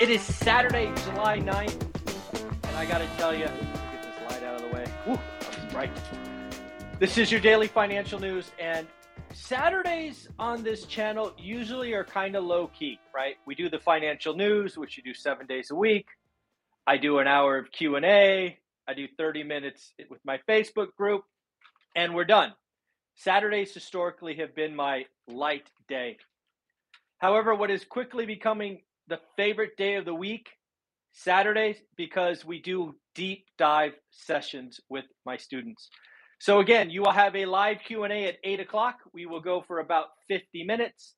It is Saturday, July 9th, and I gotta tell you, get this light out of the way. Whew, that was bright. This is your daily financial news, and Saturdays on this channel usually are kind of low key, right? We do the financial news, which you do seven days a week. I do an hour of Q and A. I do 30 minutes with my Facebook group, and we're done. Saturdays historically have been my light day. However, what is quickly becoming the favorite day of the week, Saturdays, because we do deep dive sessions with my students. So again, you will have a live Q&A at 8 o'clock. We will go for about 50 minutes,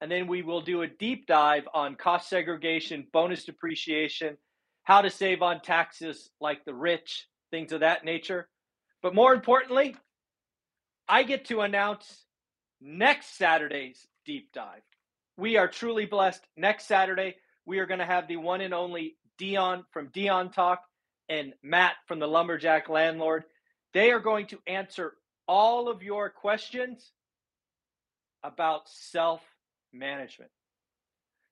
and then we will do a deep dive on cost segregation, bonus depreciation, how to save on taxes like the rich, things of that nature. But more importantly, I get to announce next Saturday's deep dive we are truly blessed. Next Saturday, we are going to have the one and only Dion from Dion Talk and Matt from the Lumberjack Landlord. They are going to answer all of your questions about self management.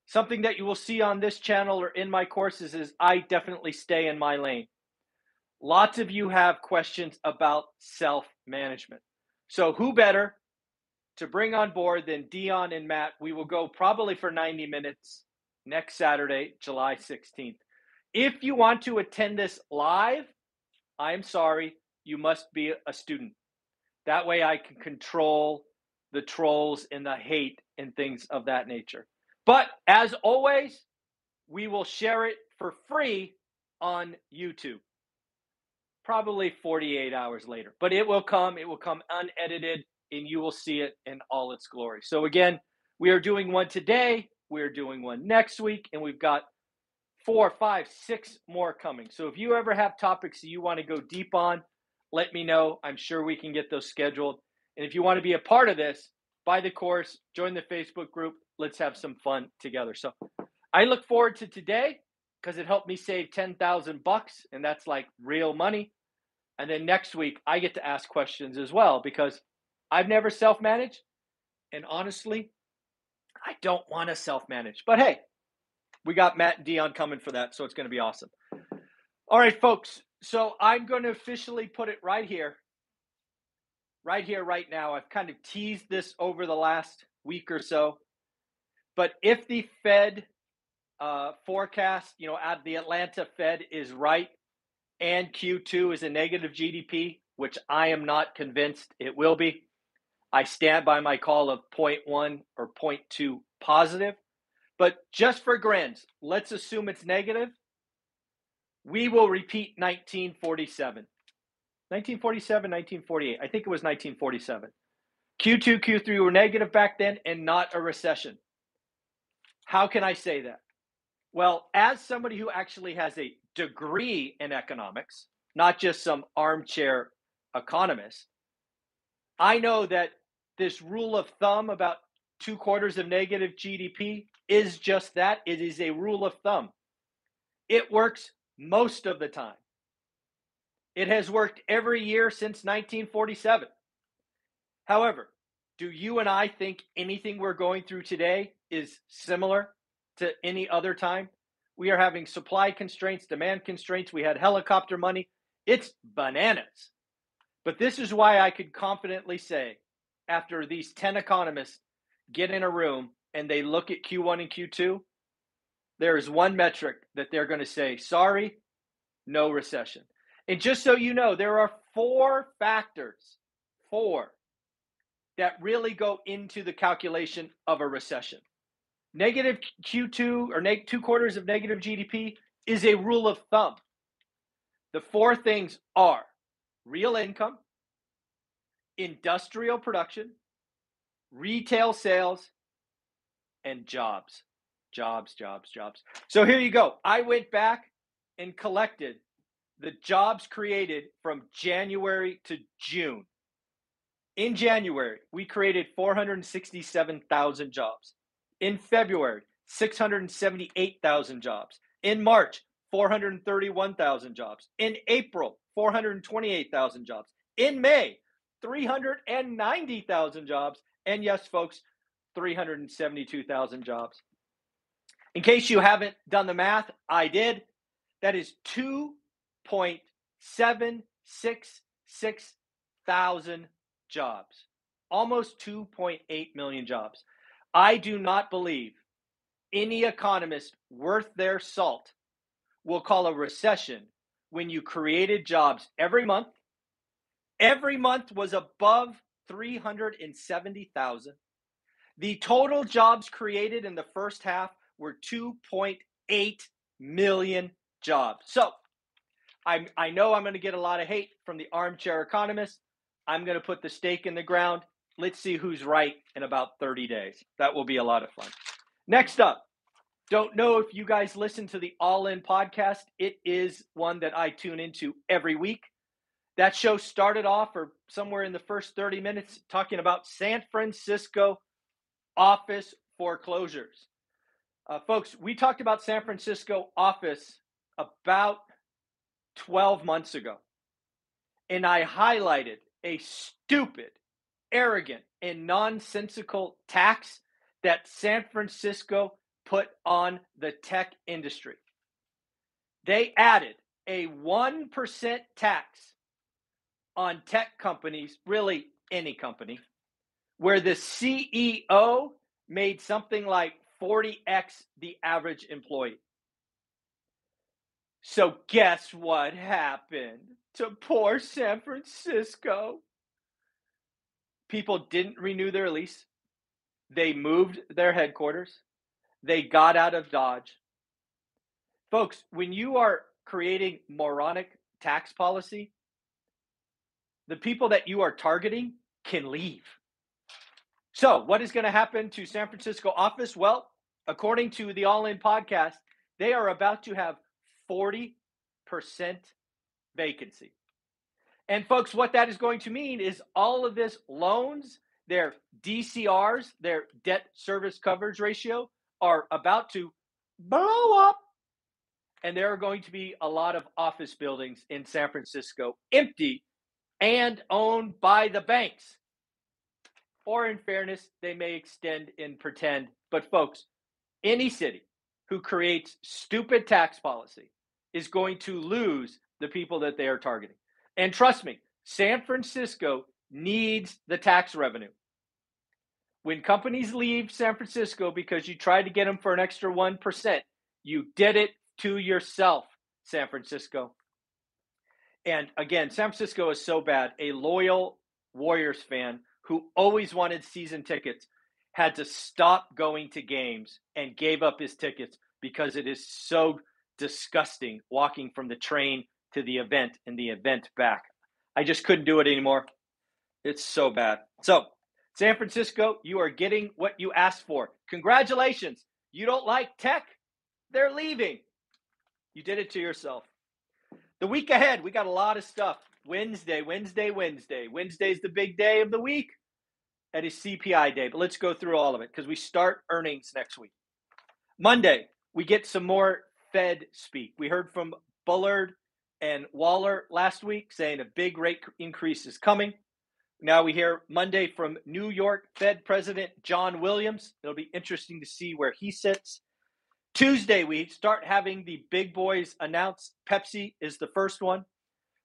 Something that you will see on this channel or in my courses is I definitely stay in my lane. Lots of you have questions about self management. So, who better to bring on board then Dion and Matt. We will go probably for 90 minutes next Saturday, July 16th. If you want to attend this live, I'm sorry, you must be a student. That way I can control the trolls and the hate and things of that nature. But as always, we will share it for free on YouTube. Probably 48 hours later, but it will come. It will come unedited and you will see it in all its glory. So, again, we are doing one today, we're doing one next week, and we've got four, five, six more coming. So, if you ever have topics that you want to go deep on, let me know. I'm sure we can get those scheduled. And if you want to be a part of this, buy the course, join the Facebook group. Let's have some fun together. So, I look forward to today because it helped me save 10,000 bucks and that's like real money. And then next week I get to ask questions as well because I've never self managed. And honestly, I don't want to self manage. But hey, we got Matt and Dion coming for that. So it's going to be awesome. All right, folks. So I'm going to officially put it right here. Right here, right now. I've kind of teased this over the last week or so. But if the Fed uh, forecast, you know, at the Atlanta Fed is right and Q2 is a negative GDP, which I am not convinced it will be, I stand by my call of 0.1 or 0.2 positive. But just for grins, let's assume it's negative. We will repeat 1947. 1947, 1948. I think it was 1947. Q2, Q3 were negative back then and not a recession. How can I say that? Well, as somebody who actually has a degree in economics, not just some armchair economist, I know that this rule of thumb about two quarters of negative GDP is just that. It is a rule of thumb. It works most of the time. It has worked every year since 1947. However, do you and I think anything we're going through today is similar to any other time? We are having supply constraints, demand constraints. We had helicopter money. It's bananas. But this is why I could confidently say after these 10 economists get in a room and they look at Q1 and Q2, there is one metric that they're going to say, sorry, no recession. And just so you know, there are four factors, four, that really go into the calculation of a recession. Negative Q2 or neg- two quarters of negative GDP is a rule of thumb. The four things are real income, industrial production, retail sales, and jobs. Jobs, jobs, jobs. So here you go. I went back and collected the jobs created from January to June. In January, we created 467,000 jobs. In February, 678,000 jobs. In March, 431,000 jobs. In April, 428,000 jobs. In May, 390,000 jobs. And yes, folks, 372,000 jobs. In case you haven't done the math, I did. That is 2.766 thousand jobs, almost 2.8 million jobs. I do not believe any economist worth their salt will call a recession when you created jobs every month. Every month was above 370,000. The total jobs created in the first half were 2.8 million jobs. So I, I know I'm going to get a lot of hate from the armchair economists. I'm going to put the stake in the ground. Let's see who's right in about 30 days. That will be a lot of fun. Next up, don't know if you guys listen to the All In podcast. It is one that I tune into every week. That show started off, or somewhere in the first 30 minutes, talking about San Francisco office foreclosures. Uh, folks, we talked about San Francisco office about 12 months ago. And I highlighted a stupid, arrogant, and nonsensical tax that San Francisco put on the tech industry. They added a 1% tax on tech companies, really any company, where the CEO made something like 40x the average employee. So, guess what happened to poor San Francisco? People didn't renew their lease. They moved their headquarters. They got out of Dodge. Folks, when you are creating moronic tax policy, the people that you are targeting can leave. So, what is going to happen to San Francisco office? Well, according to the All In podcast, they are about to have 40% vacancy. And folks, what that is going to mean is all of this loans, their DCRs, their debt service coverage ratio, are about to blow up. And there are going to be a lot of office buildings in San Francisco empty and owned by the banks. Or, in fairness, they may extend and pretend. But, folks, any city who creates stupid tax policy is going to lose the people that they are targeting. And trust me, San Francisco needs the tax revenue. When companies leave San Francisco because you tried to get them for an extra 1%, you did it to yourself, San Francisco. And again, San Francisco is so bad. A loyal Warriors fan who always wanted season tickets had to stop going to games and gave up his tickets because it is so disgusting walking from the train to the event and the event back. I just couldn't do it anymore. It's so bad. So, San Francisco, you are getting what you asked for. Congratulations. You don't like tech? They're leaving. You did it to yourself. The week ahead, we got a lot of stuff. Wednesday, Wednesday, Wednesday. Wednesday's the big day of the week. That is CPI day, but let's go through all of it because we start earnings next week. Monday, we get some more Fed speak. We heard from Bullard and Waller last week saying a big rate increase is coming. Now we hear Monday from New York Fed President John Williams. It'll be interesting to see where he sits. Tuesday, we start having the big boys announce Pepsi is the first one.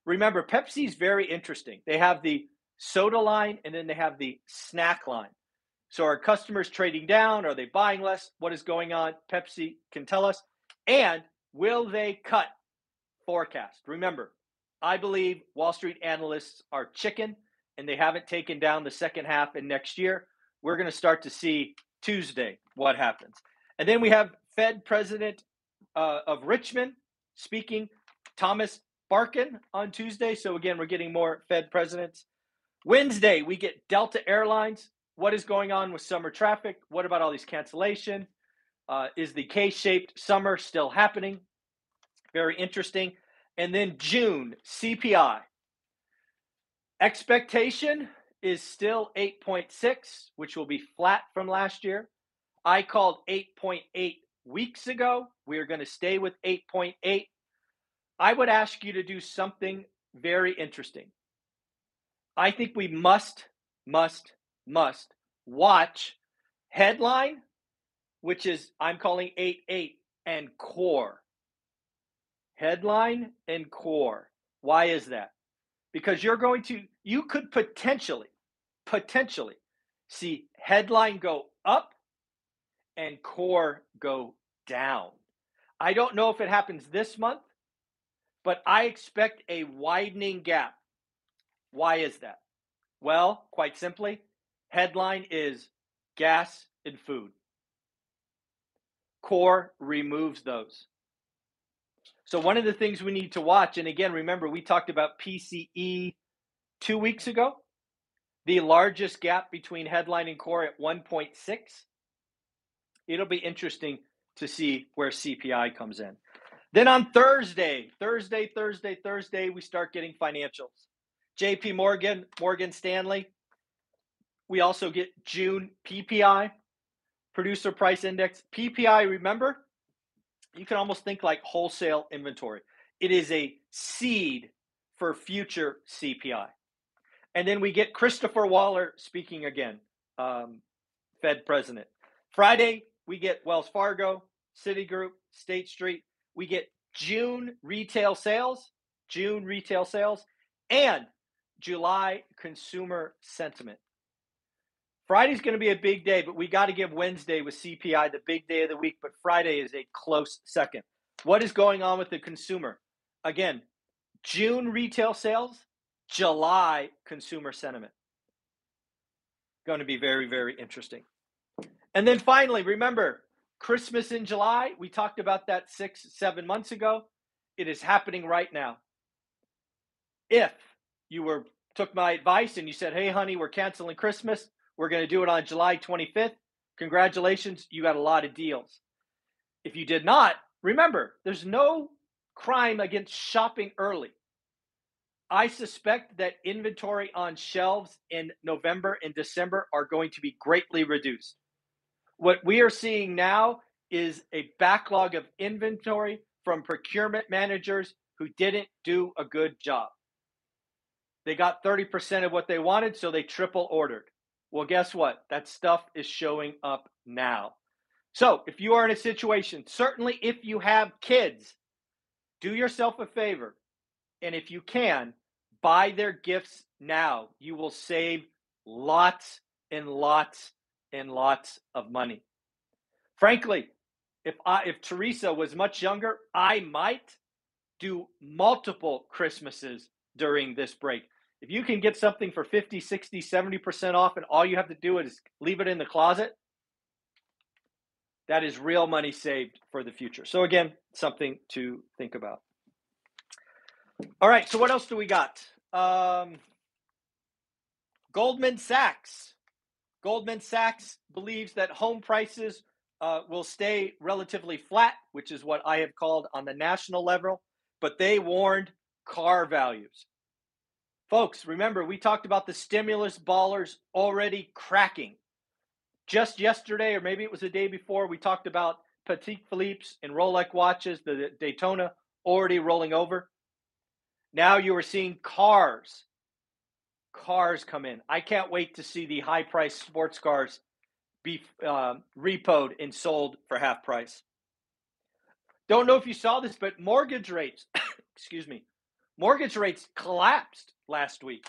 Remember, Pepsi is very interesting. They have the soda line and then they have the snack line. So, are customers trading down? Are they buying less? What is going on? Pepsi can tell us. And will they cut forecast? Remember, I believe Wall Street analysts are chicken and they haven't taken down the second half in next year. We're going to start to see Tuesday what happens. And then we have Fed President uh, of Richmond speaking, Thomas Barkin on Tuesday. So, again, we're getting more Fed presidents. Wednesday, we get Delta Airlines. What is going on with summer traffic? What about all these cancellations? Uh, is the K shaped summer still happening? Very interesting. And then June, CPI. Expectation is still 8.6, which will be flat from last year. I called 8.8 weeks ago. We are going to stay with 8.8. I would ask you to do something very interesting. I think we must, must, must watch headline, which is I'm calling 8.8, and core. Headline and core. Why is that? Because you're going to, you could potentially, potentially see headline go up and core go down. I don't know if it happens this month, but I expect a widening gap. Why is that? Well, quite simply, headline is gas and food. Core removes those. So, one of the things we need to watch, and again, remember, we talked about PCE two weeks ago, the largest gap between headline and core at 1.6 it'll be interesting to see where CPI comes in. Then on Thursday, Thursday, Thursday, Thursday, we start getting financials. JP Morgan, Morgan Stanley. We also get June PPI, producer price index. PPI, remember, you can almost think like wholesale inventory. It is a seed for future CPI. And then we get Christopher Waller speaking again, um, Fed president. Friday, we get Wells Fargo, Citigroup, State Street. We get June retail sales, June retail sales, and July consumer sentiment. Friday's going to be a big day, but we got to give Wednesday with CPI the big day of the week, but Friday is a close second. What is going on with the consumer? Again, June retail sales, July consumer sentiment. Going to be very, very interesting. And then finally, remember Christmas in July. We talked about that six, seven months ago. It is happening right now. If you were took my advice and you said, "Hey, honey, we're canceling Christmas. We're going to do it on July 25th." Congratulations, you got a lot of deals. If you did not, remember, there's no crime against shopping early. I suspect that inventory on shelves in November and December are going to be greatly reduced. What we are seeing now is a backlog of inventory from procurement managers who didn't do a good job. They got 30% of what they wanted, so they triple ordered. Well, guess what? That stuff is showing up now. So, if you are in a situation, certainly if you have kids, do yourself a favor. And if you can, buy their gifts now. You will save lots and lots and lots of money. Frankly, if I if Teresa was much younger, I might do multiple Christmases during this break. If you can get something for 50, 60, 70% off and all you have to do is leave it in the closet, that is real money saved for the future. So again, something to think about. All right, so what else do we got? Um, Goldman Sachs Goldman Sachs believes that home prices uh, will stay relatively flat, which is what I have called on the national level, but they warned car values. Folks, remember, we talked about the stimulus ballers already cracking. Just yesterday, or maybe it was the day before, we talked about Patek Philippe's and Rolex watches, the Daytona already rolling over. Now you are seeing cars cars come in. I can't wait to see the high price sports cars be uh, repoed and sold for half price. Don't know if you saw this, but mortgage rates, excuse me, mortgage rates collapsed last week.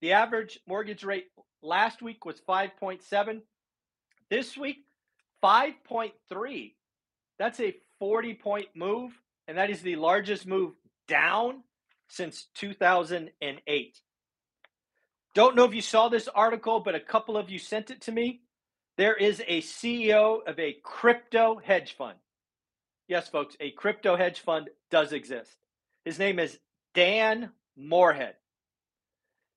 The average mortgage rate last week was 5.7. This week, 5.3. That's a 40 point move, and that is the largest move down since 2008. Don't know if you saw this article, but a couple of you sent it to me. There is a CEO of a crypto hedge fund. Yes, folks, a crypto hedge fund does exist. His name is Dan Morehead.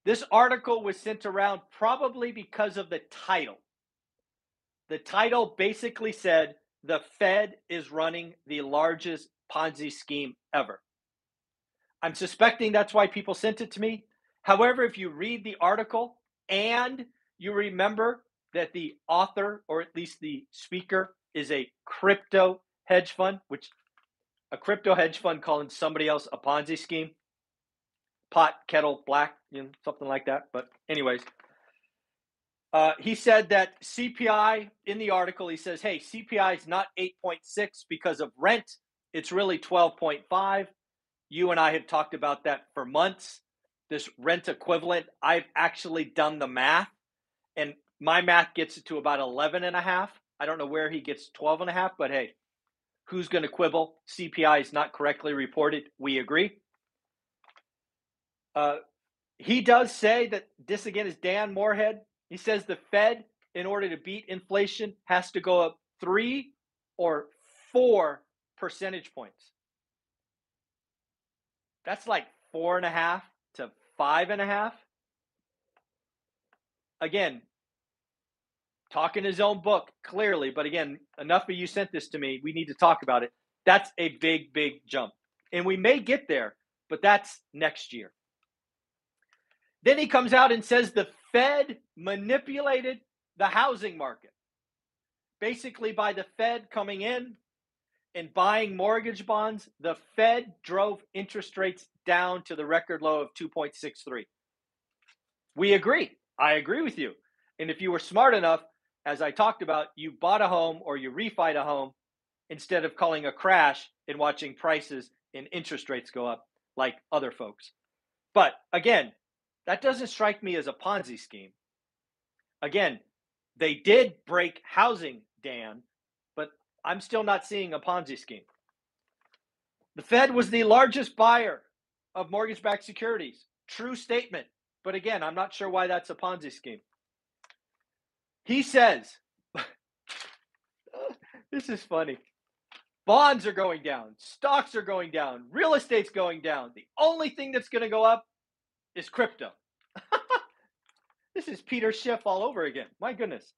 This article was sent around probably because of the title. The title basically said the Fed is running the largest Ponzi scheme ever. I'm suspecting that's why people sent it to me. However, if you read the article and you remember that the author, or at least the speaker, is a crypto hedge fund, which a crypto hedge fund calling somebody else a Ponzi scheme, pot, kettle, black, you know, something like that. But, anyways, uh, he said that CPI in the article, he says, hey, CPI is not 8.6 because of rent. It's really 12.5. You and I have talked about that for months. This rent equivalent, I've actually done the math, and my math gets it to about 11 and a half. I don't know where he gets 12 and a half, but hey, who's going to quibble? CPI is not correctly reported. We agree. Uh, he does say that this again is Dan Morehead. He says the Fed, in order to beat inflation, has to go up three or four percentage points. That's like four and a half five and a half. Again, talking his own book clearly, but again, enough of you sent this to me. We need to talk about it. That's a big, big jump. And we may get there, but that's next year. Then he comes out and says the Fed manipulated the housing market. Basically, by the Fed coming in and buying mortgage bonds, the Fed drove interest rates down to the record low of 2.63. We agree. I agree with you. And if you were smart enough, as I talked about, you bought a home or you refied a home instead of calling a crash and watching prices and interest rates go up like other folks. But again, that doesn't strike me as a Ponzi scheme. Again, they did break housing, Dan, I'm still not seeing a Ponzi scheme. The Fed was the largest buyer of mortgage backed securities. True statement. But again, I'm not sure why that's a Ponzi scheme. He says, this is funny. Bonds are going down, stocks are going down, real estate's going down. The only thing that's going to go up is crypto. this is Peter Schiff all over again. My goodness.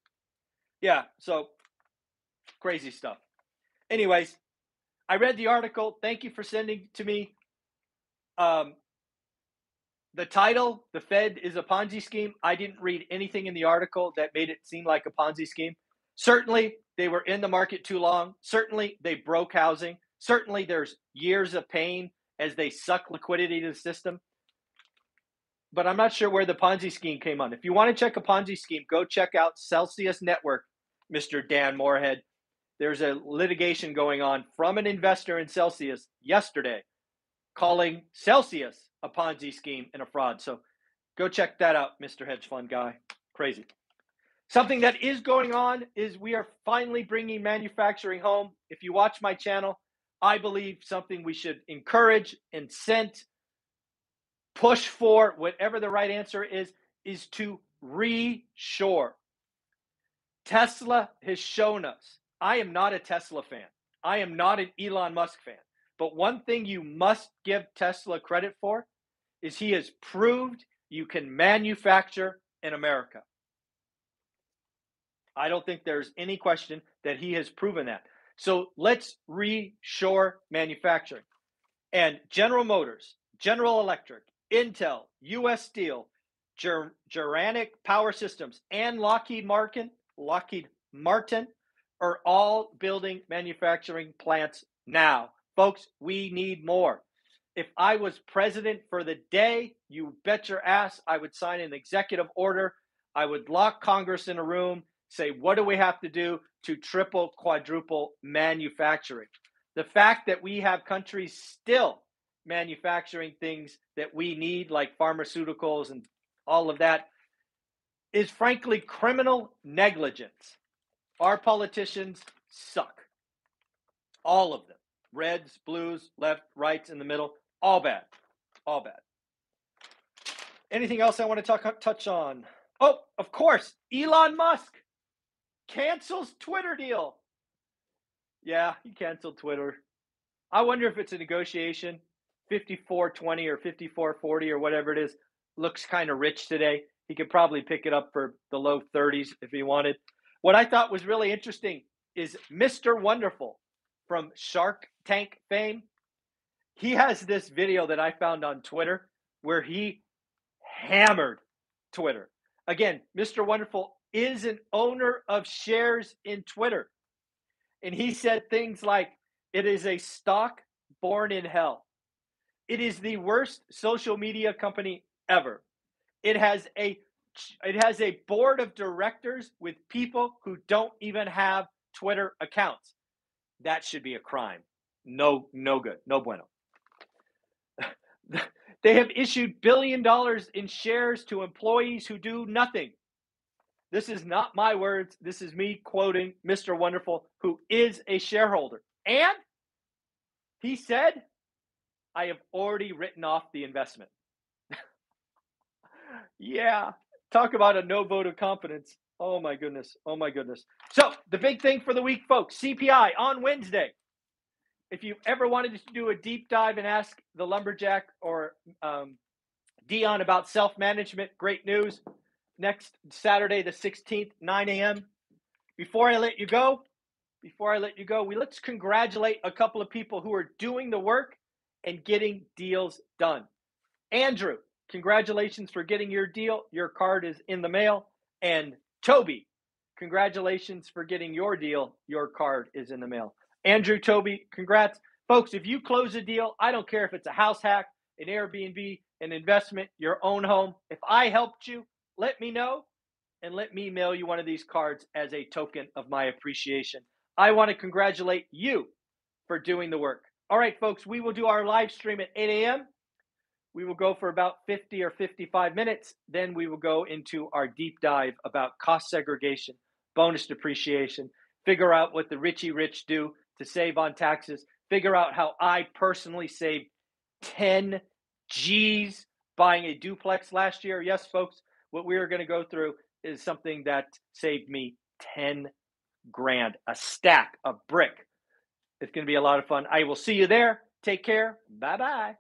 Yeah, so crazy stuff. Anyways, I read the article. Thank you for sending to me. Um, the title, The Fed is a Ponzi scheme. I didn't read anything in the article that made it seem like a Ponzi scheme. Certainly, they were in the market too long. Certainly, they broke housing. Certainly, there's years of pain as they suck liquidity to the system but I'm not sure where the Ponzi scheme came on. If you want to check a Ponzi scheme, go check out Celsius Network, Mr. Dan Morehead. There's a litigation going on from an investor in Celsius yesterday calling Celsius a Ponzi scheme and a fraud. So go check that out, Mr. Hedge Fund guy. Crazy. Something that is going on is we are finally bringing manufacturing home. If you watch my channel, I believe something we should encourage, incent, push for, whatever the right answer is, is to reshore. Tesla has shown us. I am not a Tesla fan. I am not an Elon Musk fan. But one thing you must give Tesla credit for is he has proved you can manufacture in America. I don't think there's any question that he has proven that. So let's reshore manufacturing. And General Motors, General Electric, Intel, U.S. Steel, Ger- Generac Power Systems, and Lockheed Martin, Lockheed Martin are all building manufacturing plants now. Folks, we need more. If I was president for the day, you bet your ass I would sign an executive order. I would lock Congress in a room, say, what do we have to do to triple, quadruple manufacturing? The fact that we have countries still manufacturing things that we need, like pharmaceuticals and all of that, is frankly criminal negligence. Our politicians suck. All of them. Reds, blues, left, rights, in the middle. All bad. All bad. Anything else I want to talk, touch on? Oh, of course, Elon Musk cancels Twitter deal. Yeah, he canceled Twitter. I wonder if it's a negotiation. 5420 or 5440 or whatever it is looks kind of rich today. He could probably pick it up for the low 30s if he wanted. What I thought was really interesting is Mr. Wonderful from Shark Tank fame. He has this video that I found on Twitter where he hammered Twitter. Again, Mr. Wonderful is an owner of shares in Twitter. And he said things like, it is a stock born in hell. It is the worst social media company ever. It has a it has a board of directors with people who don't even have Twitter accounts. That should be a crime. No, no good. No bueno. they have issued billion dollars in shares to employees who do nothing. This is not my words. This is me quoting Mr. Wonderful, who is a shareholder. And he said, I have already written off the investment. yeah, talk about a no vote of confidence. Oh my goodness. Oh my goodness. So, the big thing for the week, folks CPI on Wednesday. If you ever wanted to do a deep dive and ask the lumberjack or um, Dion about self management, great news. Next Saturday, the 16th, 9 a.m. Before I let you go, before I let you go, we let's congratulate a couple of people who are doing the work and getting deals done. Andrew, congratulations for getting your deal. Your card is in the mail. And Toby, congratulations for getting your deal. Your card is in the mail. Andrew, Toby, congrats. Folks, if you close a deal, I don't care if it's a house hack, an Airbnb, an investment, your own home. If I helped you, let me know and let me mail you one of these cards as a token of my appreciation. I want to congratulate you for doing the work. All right, folks, we will do our live stream at 8 a.m. We will go for about 50 or 55 minutes. Then we will go into our deep dive about cost segregation, bonus depreciation, figure out what the Richie Rich do to save on taxes, figure out how I personally saved 10 G's buying a duplex last year. Yes, folks, what we are going to go through is something that saved me 10 grand, a stack, a brick it's going to be a lot of fun. I will see you there. Take care. Bye bye.